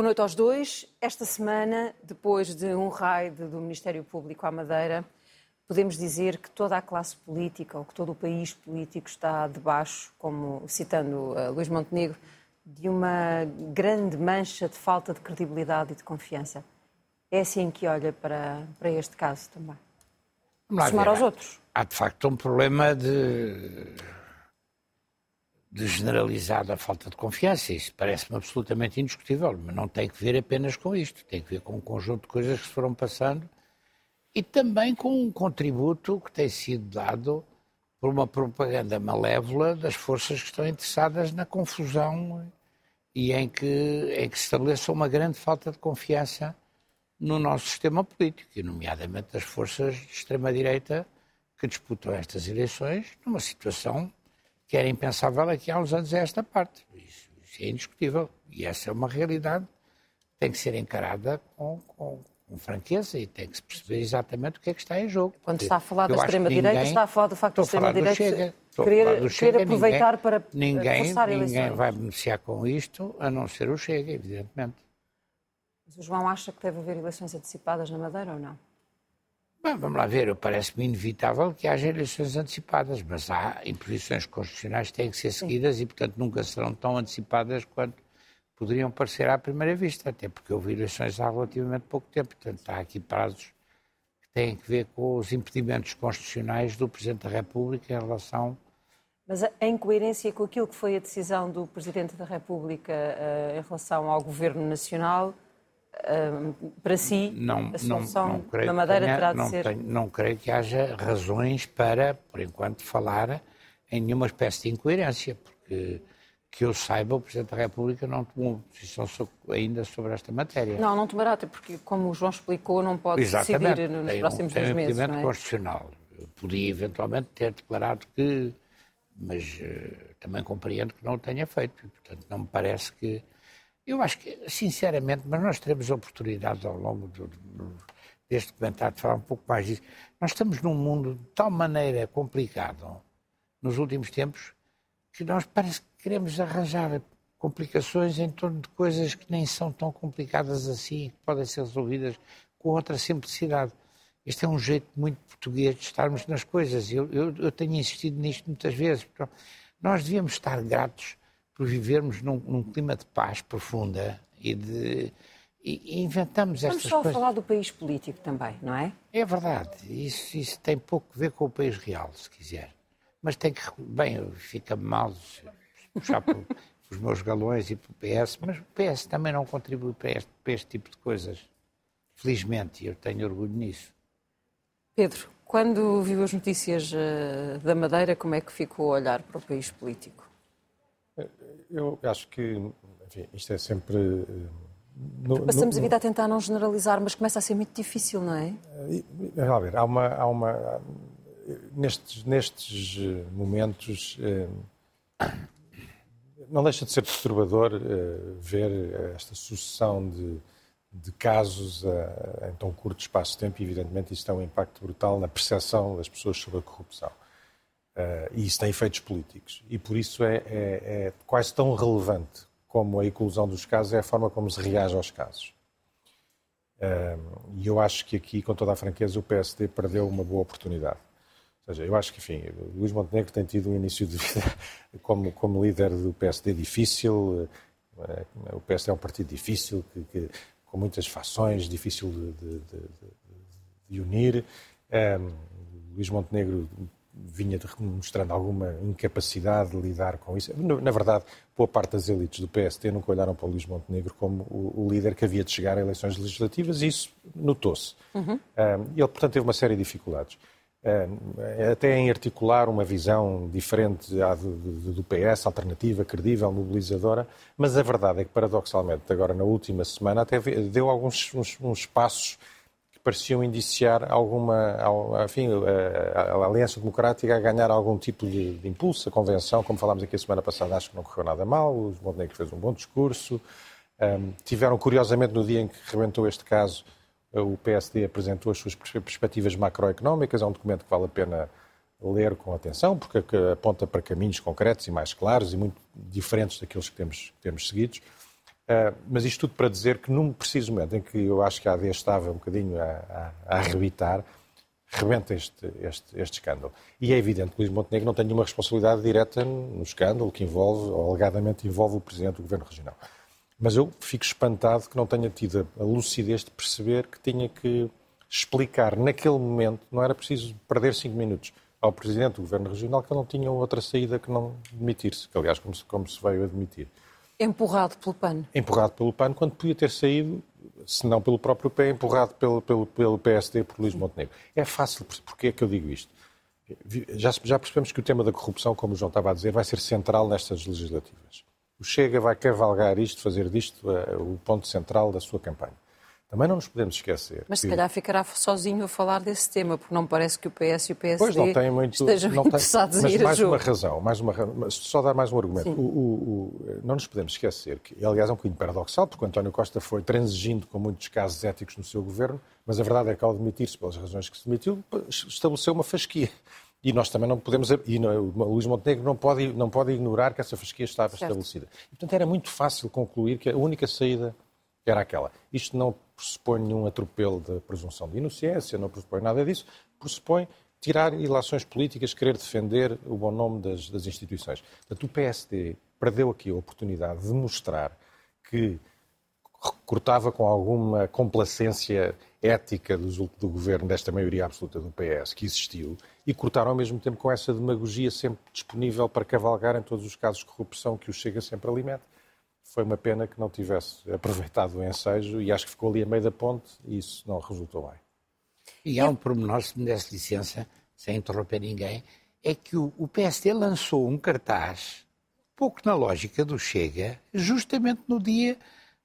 Boa noite aos dois. Esta semana, depois de um raid do Ministério Público à Madeira, podemos dizer que toda a classe política, ou que todo o país político está debaixo, como citando uh, Luís Montenegro, de uma grande mancha de falta de credibilidade e de confiança. É assim que olha para, para este caso também. Somar aos outros. Há de facto um problema de, de generalizada falta de confiança. Isso parece-me absolutamente indiscutível, mas não tem que ver apenas com isto. Tem que ver com um conjunto de coisas que se foram passando e também com um contributo que tem sido dado por uma propaganda malévola das forças que estão interessadas na confusão e em que, em que se estabeleça uma grande falta de confiança no nosso sistema político, e nomeadamente das forças de extrema-direita que disputam estas eleições numa situação que era impensável aqui há uns anos a esta parte. Isso, isso é indiscutível. E essa é uma realidade que tem que ser encarada com, com, com franqueza e tem que se perceber exatamente o que é que está em jogo. Quando está a falar da extrema-direita, está a falar do facto da extrema-direita querer, querer aproveitar ninguém, para ninguém, forçar ninguém eleições. Ninguém vai beneficiar com isto, a não ser o Chega, evidentemente. Mas o João acha que deve haver eleições antecipadas na Madeira ou não? Bem, vamos lá ver, parece-me inevitável que haja eleições antecipadas, mas há imposições constitucionais que têm que ser seguidas Sim. e, portanto, nunca serão tão antecipadas quanto poderiam parecer à primeira vista, até porque houve eleições há relativamente pouco tempo. Portanto, há aqui prazos que têm que ver com os impedimentos constitucionais do Presidente da República em relação. Mas a incoerência com aquilo que foi a decisão do Presidente da República uh, em relação ao Governo Nacional, uh, para si, não, a solução não, não creio na Madeira tenha, terá de não ser. Tenho, não creio que haja razões para, por enquanto, falar em nenhuma espécie de incoerência, porque que eu saiba, o Presidente da República não tomou posição ainda sobre esta matéria. Não, não tomará, até porque, como o João explicou, não pode Exatamente. decidir nos tem próximos um, tem dois um meses. Um é? constitucional. Eu podia eventualmente ter declarado que, mas uh, também compreendo que não o tenha feito. E, portanto, não me parece que. Eu acho que, sinceramente, mas nós teremos oportunidade ao longo do, do, deste comentário de falar um pouco mais disso. Nós estamos num mundo de tal maneira complicado nos últimos tempos que nós parece que queremos arranjar complicações em torno de coisas que nem são tão complicadas assim, que podem ser resolvidas com outra simplicidade. Este é um jeito muito português de estarmos nas coisas. Eu, eu, eu tenho insistido nisto muitas vezes. Nós devíamos estar gratos por vivermos num, num clima de paz profunda e de. E, inventamos estas Vamos só coisas. falar do país político também, não é? É verdade. Isso, isso tem pouco a ver com o país real, se quiser. Mas tem que. Bem, fica mal puxar por, os meus galões e pelo PS, mas o PS também não contribui para este, para este tipo de coisas. Felizmente, eu tenho orgulho nisso. Pedro, quando viu as notícias uh, da Madeira, como é que ficou a olhar para o país político? Eu acho que enfim, isto é sempre. Uh, no, Passamos no, a vida a tentar não generalizar, mas começa a ser muito difícil, não é? Uh, a ver, há uma. Há uma nestes, nestes momentos. não deixa de ser perturbador ver esta sucessão de de casos em tão curto espaço de tempo e, evidentemente, isso tem um impacto brutal na percepção das pessoas sobre a corrupção. Uh, e isso tem efeitos políticos. E, por isso, é, é, é, quase tão relevante como a inclusão dos casos é a forma como se reage aos casos. Uh, e eu acho que aqui, com toda a franqueza, o PSD perdeu uma boa oportunidade. Ou seja, eu acho que, enfim, Luís Montenegro tem tido um início de vida como, como líder do PSD difícil. O PSD é um partido difícil que, que com muitas fações, difícil de, de, de, de unir. Luís Montenegro vinha mostrando alguma incapacidade de lidar com isso. Na verdade, boa parte das elites do PST nunca olharam para o Luís Montenegro como o, líder que havia de chegar a eleições legislativas e isso notou-se. Uhum. Um, ele, portanto, teve uma série de dificuldades. Até em articular uma visão diferente à do, PS, alternativa, credível, mobilizadora, mas a verdade é que, paradoxalmente, agora na última semana até deu alguns uns, uns passos pareciam indiciar alguma, enfim, a, a, Aliança Democrática a ganhar algum tipo de, de, impulso, a convenção, como falámos aqui a semana passada, acho que não correu nada mal, o Montenegro fez um bom discurso, um, tiveram curiosamente no dia em que rebentou este caso, o PSD apresentou as suas perspectivas macroeconómicas, é um documento que vale a pena ler com atenção, porque aponta para caminhos concretos e mais claros e muito diferentes daqueles que temos, que temos seguidos. Uh, mas isto tudo para dizer que num preciso momento em que eu acho que a AD estava um bocadinho a, a, a arrebitar, rebenta este, este, este escândalo. E é evidente que Luís Montenegro não tem nenhuma responsabilidade direta no escândalo que envolve, ou alegadamente envolve, o Presidente do Governo Regional. Mas eu fico espantado que não tenha tido a lucidez de perceber que tinha que explicar naquele momento, não era preciso perder cinco minutos, ao Presidente do Governo Regional que não tinha outra saída que não demitir-se, que aliás como se, como se veio a demitir. Empurrado pelo PAN. Empurrado pelo PAN, quando podia ter saído, se não pelo próprio pé, empurrado pelo, pelo, pelo PSD por Luís Montenegro. É fácil, porque é que eu digo isto? Já, já percebemos que o tema da corrupção, como o João estava a dizer, vai ser central nestas legislativas. O Chega vai cavalgar isto, fazer disto uh, o ponto central da sua campanha. Também não nos podemos esquecer. Mas se calhar ficará sozinho a falar desse tema, porque não parece que o PS e o PSD pois não tem muito, estejam não interessados tem, em ir mais a jogo. uma razão, mais uma mas só dar mais um argumento. O, o, o, não nos podemos esquecer que, aliás, é um bocadinho paradoxal, porque o António Costa foi transigindo com muitos casos éticos no seu governo, mas a verdade é que ao demitir-se pelas razões que se demitiu, estabeleceu uma fasquia. E nós também não podemos, e o Luís Montenegro não pode, não pode ignorar que essa fasquia estava certo. estabelecida. E, portanto, era muito fácil concluir que a única saída era aquela. Isto não pressupõe nenhum atropelo da presunção de inocência, não pressupõe nada disso, pressupõe tirar ilações políticas, querer defender o bom nome das, das instituições. Portanto, o PSD perdeu aqui a oportunidade de mostrar que cortava com alguma complacência ética do, do, governo, desta maioria absoluta do PS, que existiu, e cortaram ao mesmo tempo com essa demagogia sempre disponível para cavalgar em todos os casos de corrupção que o Chega sempre alimenta foi uma pena que não tivesse aproveitado o ensejo e acho que ficou ali a meio da ponte e isso não resultou bem. E há um pormenor, se me desse licença, sem interromper ninguém, é que o, PSD lançou um cartaz, pouco na lógica do Chega, justamente no dia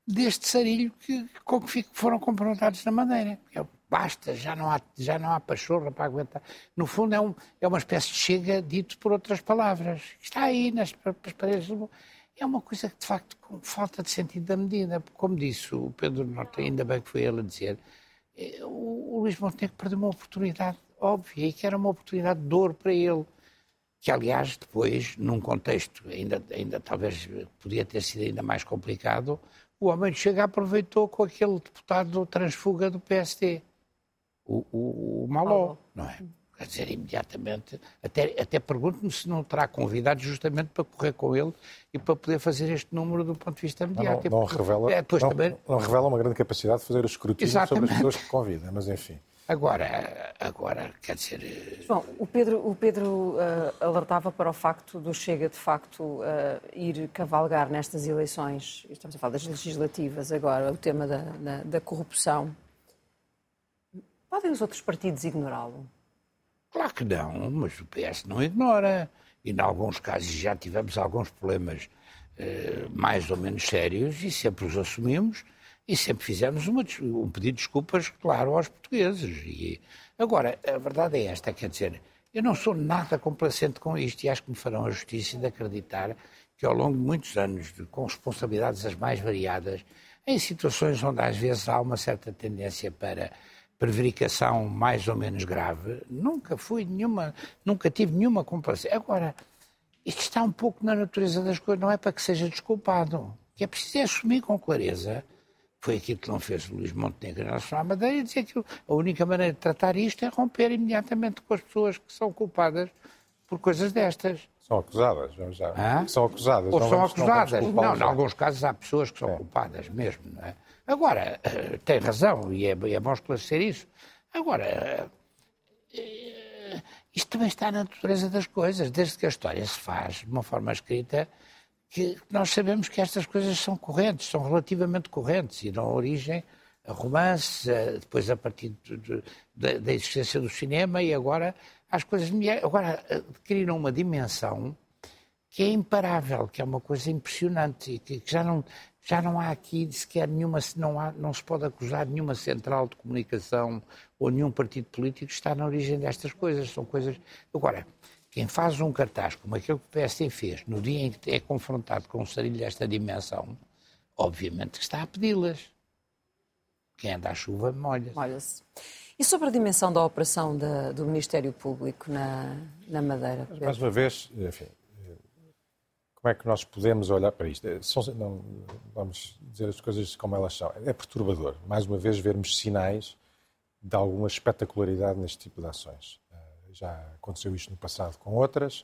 deste sarilho que, com que foram confrontados na Madeira. É, basta, já não, há, já não há pachorra para aguentar. No fundo, é, um, é uma espécie de Chega dito por outras palavras. Está aí nas paredes do é uma coisa que, de facto, com falta de sentido da medida. Como disse o Pedro Norte, ainda bem que foi ele a dizer, eh, o, Luís Montenegro perdeu uma oportunidade óbvia e que era uma oportunidade de dor para ele. Que, aliás, depois, num contexto ainda, ainda talvez podia ter sido ainda mais complicado, o homem Chega aproveitou com aquele deputado transfuga do PSD, o, o, o Maló, não é? Quer dizer, imediatamente, até, até pergunto-me se não terá convidado justamente para correr com ele e para poder fazer este número do ponto de vista mediático. Não, não, não revela, é, não, também... não, revela uma grande capacidade de fazer o escrutínio Exatamente. sobre as pessoas que convida, mas enfim. Agora, agora quer dizer. Eh, Bom, o Pedro, o Pedro uh, alertava para o facto do Chega, de facto, uh, ir cavalgar nestas eleições, estamos a falar das legislativas agora, o tema da, da, da corrupção. Podem os outros partidos ignorá-lo? Claro que não, mas o PS não ignora. E, em alguns casos, já tivemos alguns problemas eh, mais ou menos sérios e sempre os assumimos e sempre fizemos uma, um pedido de desculpas, claro, aos portugueses. E, agora, a verdade é esta, quer dizer, eu não sou nada complacente com isto e acho que me farão a justiça de acreditar que ao longo de muitos anos, com responsabilidades as mais variadas, em situações onde às vezes há uma certa tendência para prevaricação mais ou menos grave, nunca fui nenhuma, nunca tive nenhuma complacência. Agora, isto está um pouco na natureza das coisas, não é para que seja desculpado. Que é preciso assumir com clareza. Foi aquilo que não fez o Luís Montenegro em relação à Madeira dizer que a única maneira de tratar isto é romper imediatamente com as pessoas que são culpadas por coisas destas. São acusadas, já. Hã? São acusadas. Ou são acusadas. Não, não, em alguns casos há pessoas que são é. culpadas mesmo, não é? Agora, eh, tem razão, e é, é bom esclarecer isso. Agora, eh, isto também está na natureza das coisas, desde que a história se faz de uma forma escrita, que nós sabemos que estas coisas são correntes, são relativamente correntes e dão origem a romances, depois a partir de, de, da existência do cinema e agora as coisas. Agora adquiriram uma dimensão que é imparável, que é uma coisa impressionante e que, que já não já não há aqui sequer nenhuma, não, há, não se pode acusar nenhuma central de comunicação ou nenhum partido político está na origem destas coisas. São coisas. Agora, quem faz um cartaz como aquele que o PSD fez, no dia em que é confrontado com um sarilho desta dimensão, obviamente que está a pedi-las. Quem anda à chuva molha-se. Molha-se. E sobre a dimensão da operação da, do Ministério Público na, na Madeira? Mais uma vez, enfim, como é que nós podemos olhar para isto? É, são, não, vamos dizer as coisas como elas são. É perturbador, mais uma vez, vermos sinais de alguma espetacularidade neste tipo de ações. Eh, já aconteceu isto no passado com outras,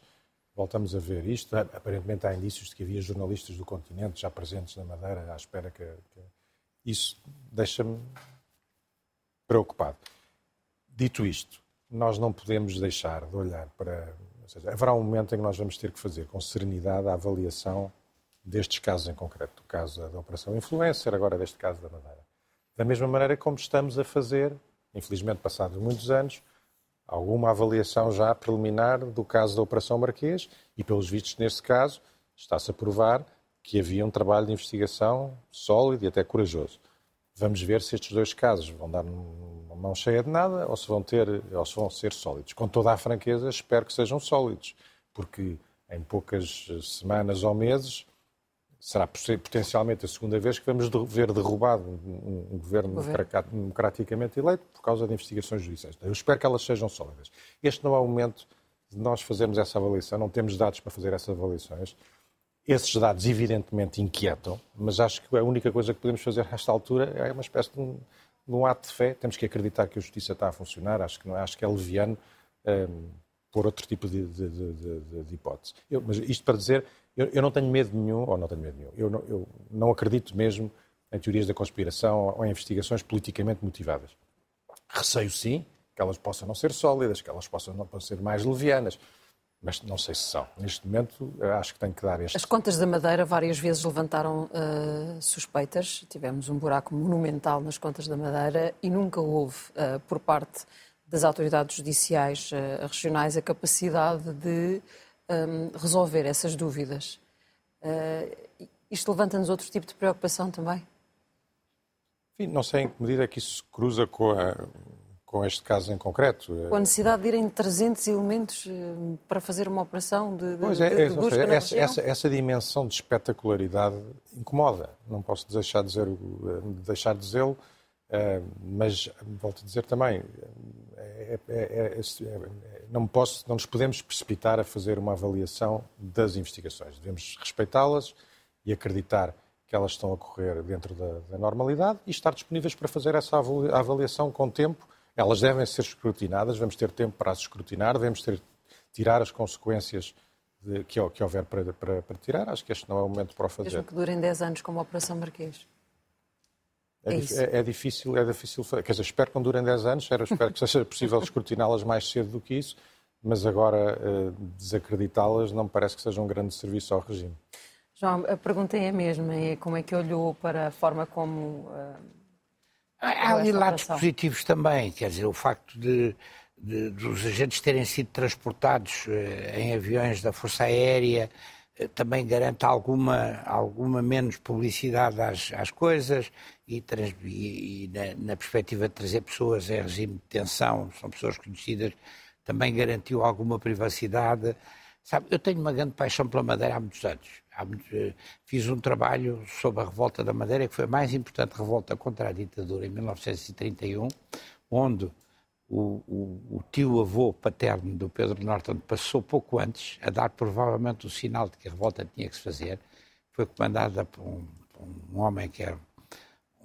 voltamos a ver isto. Aparentemente há indícios de que havia jornalistas do continente já presentes na Madeira à espera que. que... Isso deixa-me preocupado. Dito isto, nós não podemos deixar de olhar para. Seja, haverá um momento em que nós vamos ter que fazer com serenidade a avaliação destes casos em concreto, do caso da Operação Influencer, agora deste caso da Madeira. Da mesma maneira como estamos a fazer, infelizmente passados muitos anos, alguma avaliação já preliminar do caso da Operação Marquês e, pelos vistos neste caso, está-se a provar que havia um trabalho de investigação sólido e até corajoso. Vamos ver se estes dois casos vão dar mão cheia de nada ou se vão, ter, ou se vão ser sólidos. Com toda a franqueza, espero que sejam sólidos, porque em poucas semanas ou meses será potencialmente a segunda vez que vamos ver derrubado um, governo, governo democraticamente eleito por causa de investigações judiciais. Eu espero que elas sejam sólidas. Este não é o momento de nós fazermos essa avaliação, não temos dados para fazer essas avaliações. Esses dados, evidentemente, inquietam, mas acho que a única coisa que podemos fazer nesta altura é uma espécie de um, de um ato de fé. Temos que acreditar que a justiça está a funcionar. Acho que, não, acho que é leviano um, por outro tipo de, de, de, de hipótese. Eu, mas isto para dizer, eu, eu, não tenho medo nenhum, ou não tenho medo nenhum, eu não, eu não acredito mesmo em teorias da conspiração ou em investigações politicamente motivadas. Receio, sim, que elas possam não ser sólidas, que elas possam não ser mais levianas mas não sei se são. Neste momento, acho que tem que dar este. As contas da Madeira várias vezes levantaram uh, suspeitas. Tivemos um buraco monumental nas contas da Madeira e nunca houve, uh, por parte das autoridades judiciais uh, regionais, a capacidade de um, resolver essas dúvidas. isto levanta-nos outro tipo de preocupação também? Enfim, não sei em que medida é que isso se cruza com a com este caso em concreto. Com a necessidade de irem 300 elementos eh, para fazer uma operação de, de, pois é, de, de busca seja, essa, essa, essa, dimensão de espetacularidade incomoda. Não posso deixar de dizer, eh, deixar de dizê-lo, eh, mas volto a dizer também, é, é, é, não, posso, não nos podemos precipitar a fazer uma avaliação das investigações. Devemos respeitá-las e acreditar que elas estão a correr dentro da, da normalidade e estar disponíveis para fazer essa avaliação com tempo elas devem ser escrutinadas, vamos ter tempo para as escrutinar, devemos ter, tirar as consequências de, que, que houver para, para, para, tirar. Acho que este não é o momento para o fazer. Mesmo que durem 10 anos, como a Operação Marquês. É, é, é, é, difícil, é difícil fazer. Quer dizer, espero que não durem 10 anos, espero que seja possível escrutiná-las mais cedo do que isso, mas agora uh, desacreditá-las não me parece que seja um grande serviço ao regime. João, a pergunta é a mesma, é como é que olhou para a forma como uh, Há ali lados positivos também, quer dizer, o facto de, de, dos agentes terem sido transportados eh, em aviões da Força Aérea eh, também garante alguma, alguma menos publicidade às, às coisas e, trans, e, e na, na, perspectiva de trazer pessoas em regime de detenção, são pessoas conhecidas, também garantiu alguma privacidade. Sabe, eu tenho uma grande paixão pela Madeira há muitos anos. Eh, fiz um trabalho sobre a revolta da Madeira, que foi a mais importante revolta contra a ditadura, em 1931, onde o, o, o tio-avô paterno do Pedro Norton passou pouco antes a dar provavelmente o sinal de que a revolta tinha que se fazer. Foi comandada por um, por um homem que era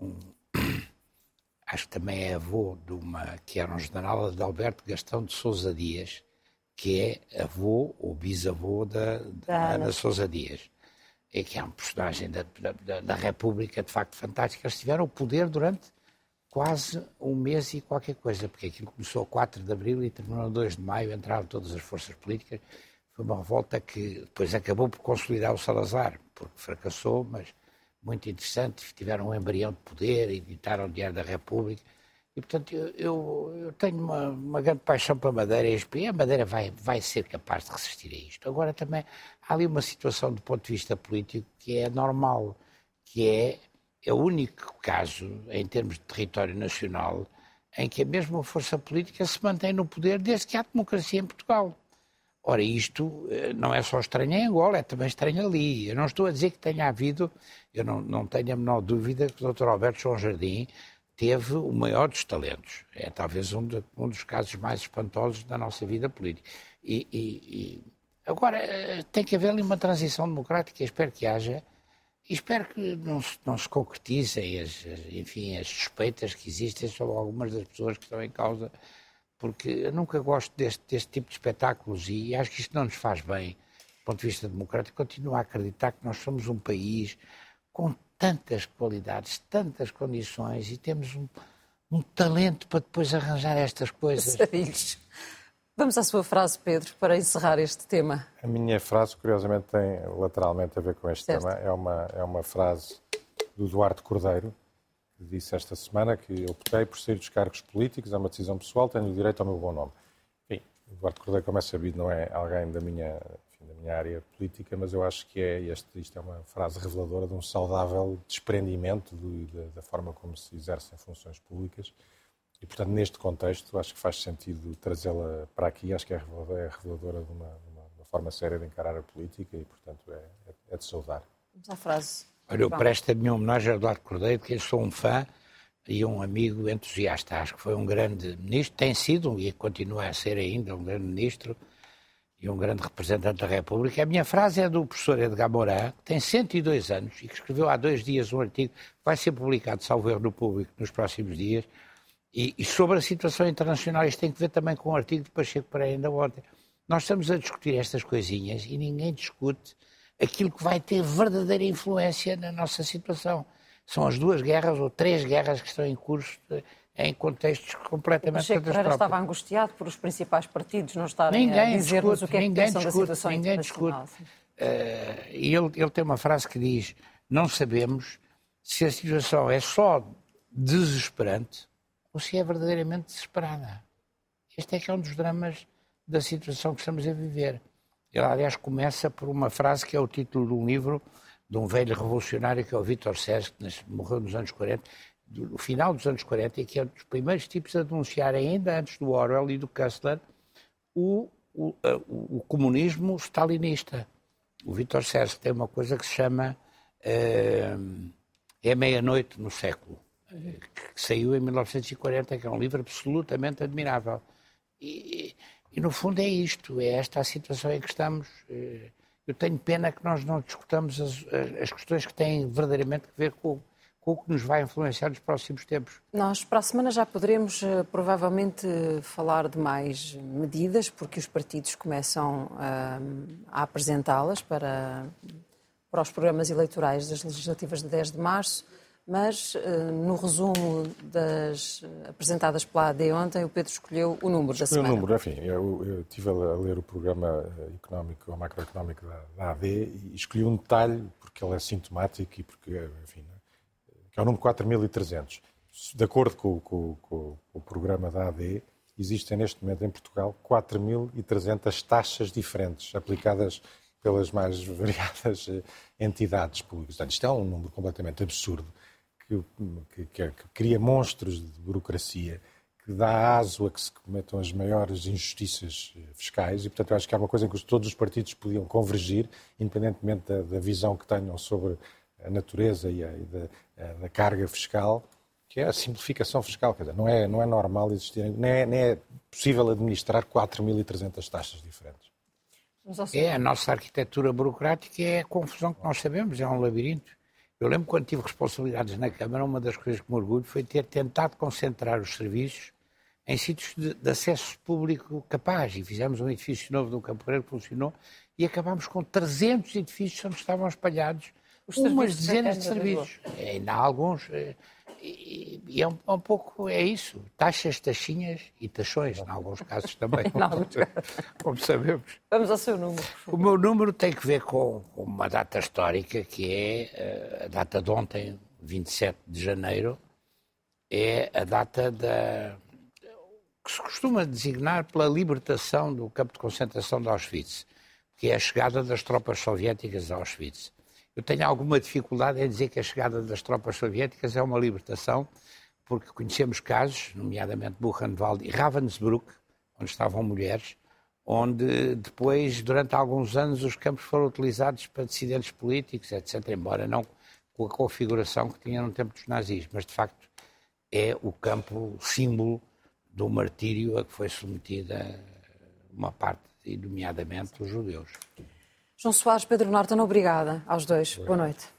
um, acho que também é avô de uma, que era um general Adalberto Gastão de Sousa Dias, que é avô ou bisavô da, da Ana Sousa Dias é que é um personagem da, da, da, República de facto fantástica. Eles tiveram o poder durante quase um mês e qualquer coisa, porque aquilo começou a 4 de abril e terminou a 2 de maio, entraram todas as forças políticas. Foi uma revolta que depois acabou por consolidar o Salazar, porque fracassou, mas muito interessante. Tiveram um embrião de poder, editaram o Diário da República e, portanto, eu, eu, eu tenho uma, uma, grande paixão pela Madeira e a Madeira vai, vai ser capaz de resistir a isto. Agora, também há ali uma situação do ponto de vista político que é normal, que é, é o único caso, em termos de território nacional, em que a mesma força política se mantém no poder desde que há democracia em Portugal. Ora, isto eh, não é só estranho em Angola, é também estranho ali. Eu não estou a dizer que tenha havido, eu não, não tenho a menor dúvida que o Dr. Alberto João Jardim teve o maior dos talentos. É talvez um, de, um dos casos mais espantosos da nossa vida política. E, e, e Agora, eh, tem que haver ali uma transição democrática, espero que haja, e espero que não se, não se concretizem as, enfim, as suspeitas que existem sobre algumas das pessoas que estão em causa, porque eu nunca gosto deste, deste tipo de espetáculos e acho que isto não nos faz bem, do ponto de vista democrático. Continuo a acreditar que nós somos um país com tantas qualidades, tantas condições e temos um, um talento para depois arranjar estas coisas. Vamos à sua frase, Pedro, para encerrar este tema. A minha frase, curiosamente, tem lateralmente a ver com este certo. tema. É uma, é uma frase do Duarte Cordeiro, que disse esta semana que optei por sair dos cargos políticos, é uma decisão pessoal, tenho o direito ao meu bom nome. Enfim, o Duarte Cordeiro, como é sabido, não é alguém da minha, minha área política, mas eu acho que é, este, isto é uma frase reveladora de um saudável desprendimento do, da, da forma como se exercem funções públicas e, portanto, neste contexto, acho que faz sentido trazê-la para aqui. Acho que é reveladora de uma, de uma, forma séria de encarar a política e, portanto, é, é, é de saudar. Vamos à frase. Olha, eu presto a minha homenagem a Eduardo Cordeiro, que eu sou um fã e um amigo entusiasta. Acho que foi um grande ministro, tem sido e continua a ser ainda um grande ministro e um grande representante da República. A minha frase é do professor Edgar Morin, que tem 102 anos e que escreveu há dois dias um artigo que vai ser publicado, salvo erro, no público nos próximos dias, e, e, sobre a situação internacional, isto tem que ver também com o artigo de Pacheco para ainda ontem. Nós estamos a discutir estas coisinhas e ninguém discute aquilo que vai ter verdadeira influência na nossa situação. São as duas guerras ou três guerras que estão em curso em contextos completamente Pacheco Pereira estava angustiado por os principais partidos não estarem ninguém a dizer-nos o que é que pensam discute, da situação ninguém internacional. Discute. Uh, e ele, ele tem uma frase que diz, não sabemos se a situação é só desesperante ou se é verdadeiramente desesperada. Este é que é um dos dramas da situação que estamos a viver. Ele, aliás, começa por uma frase que é o título de um livro de um velho revolucionário que é o Vítor Sérgio, que morreu nos anos 40, no final dos anos 40, e que é um dos primeiros tipos a denunciar, ainda antes do Orwell e do Kessler, o, o, o, o comunismo stalinista. O Vítor Sérgio tem uma coisa que se chama uh, É Meia-Noite no Século que saiu em 1940, que é um livro absolutamente admirável. E, e, no fundo é isto, é esta a situação em que estamos. Eh, eu tenho pena que nós não discutamos as, as questões que têm verdadeiramente a ver com, com, o que nos vai influenciar nos próximos tempos. Nós, para a semana, já poderemos eh, provavelmente falar de mais medidas, porque os partidos começam a, a apresentá-las para, para os programas eleitorais das legislativas de 10 de março mas uh, no resumo das apresentadas pela AD ontem, o Pedro escolheu o número da semana. O número, enfim, eu, eu estive a ler o programa eh, económico ou macroeconómico da, da, AD e escolhi um detalhe porque ele é sintomático e porque, enfim, que é o número 4300. De acordo com, com, com o programa da AD, existem neste momento em Portugal 4.300 taxas diferentes aplicadas pelas mais variadas eh, entidades públicas. Portanto, isto é um número completamente absurdo que, que, que, cria monstros de burocracia, que dá aso a que se cometam as maiores injustiças eh, fiscais e, portanto, eu acho que é uma coisa em que todos os partidos podiam convergir, independentemente da, da visão que tenham sobre a natureza e, a, e da, a, da, carga fiscal, que é a simplificação fiscal. Quer dizer, não é, não é normal existir, nem é, nem é possível administrar 4.300 taxas diferentes. É, a nossa arquitetura burocrática é a confusão que nós sabemos, é um labirinto. Eu lembro quando tive responsabilidades na Câmara, uma das coisas que me orgulho foi ter tentado concentrar os serviços em sítios de, de acesso público capaz. E fizemos um edifício novo no Campo Pereira que funcionou e acabámos com 300 edifícios onde estavam espalhados os umas dezenas de serviços. E ainda há alguns. Eh, e, e é, um, é, um, pouco, é isso, taxas, taxinhas e taxões, em alguns casos também, como, como, sabemos. Vamos ao seu número. O meu número tem que ver com uma data histórica, que é eh, a data de ontem, 27 de janeiro, é a data da que se costuma designar pela libertação do campo de concentração de Auschwitz, que é a chegada das tropas soviéticas a Auschwitz. Eu tenho alguma dificuldade em dizer que a chegada das tropas soviéticas é uma libertação, porque conhecemos casos, nomeadamente Buchenwald e Ravensbrück, onde estavam mulheres, onde depois, durante alguns anos, os campos foram utilizados para dissidentes políticos, etc., embora não com a configuração que tinha no tempo dos nazis, mas de facto é o campo símbolo do martírio a que foi submetida uma parte nomeadamente os judeus. João Soares, Pedro Norton, obrigada aos dois. Boa noite.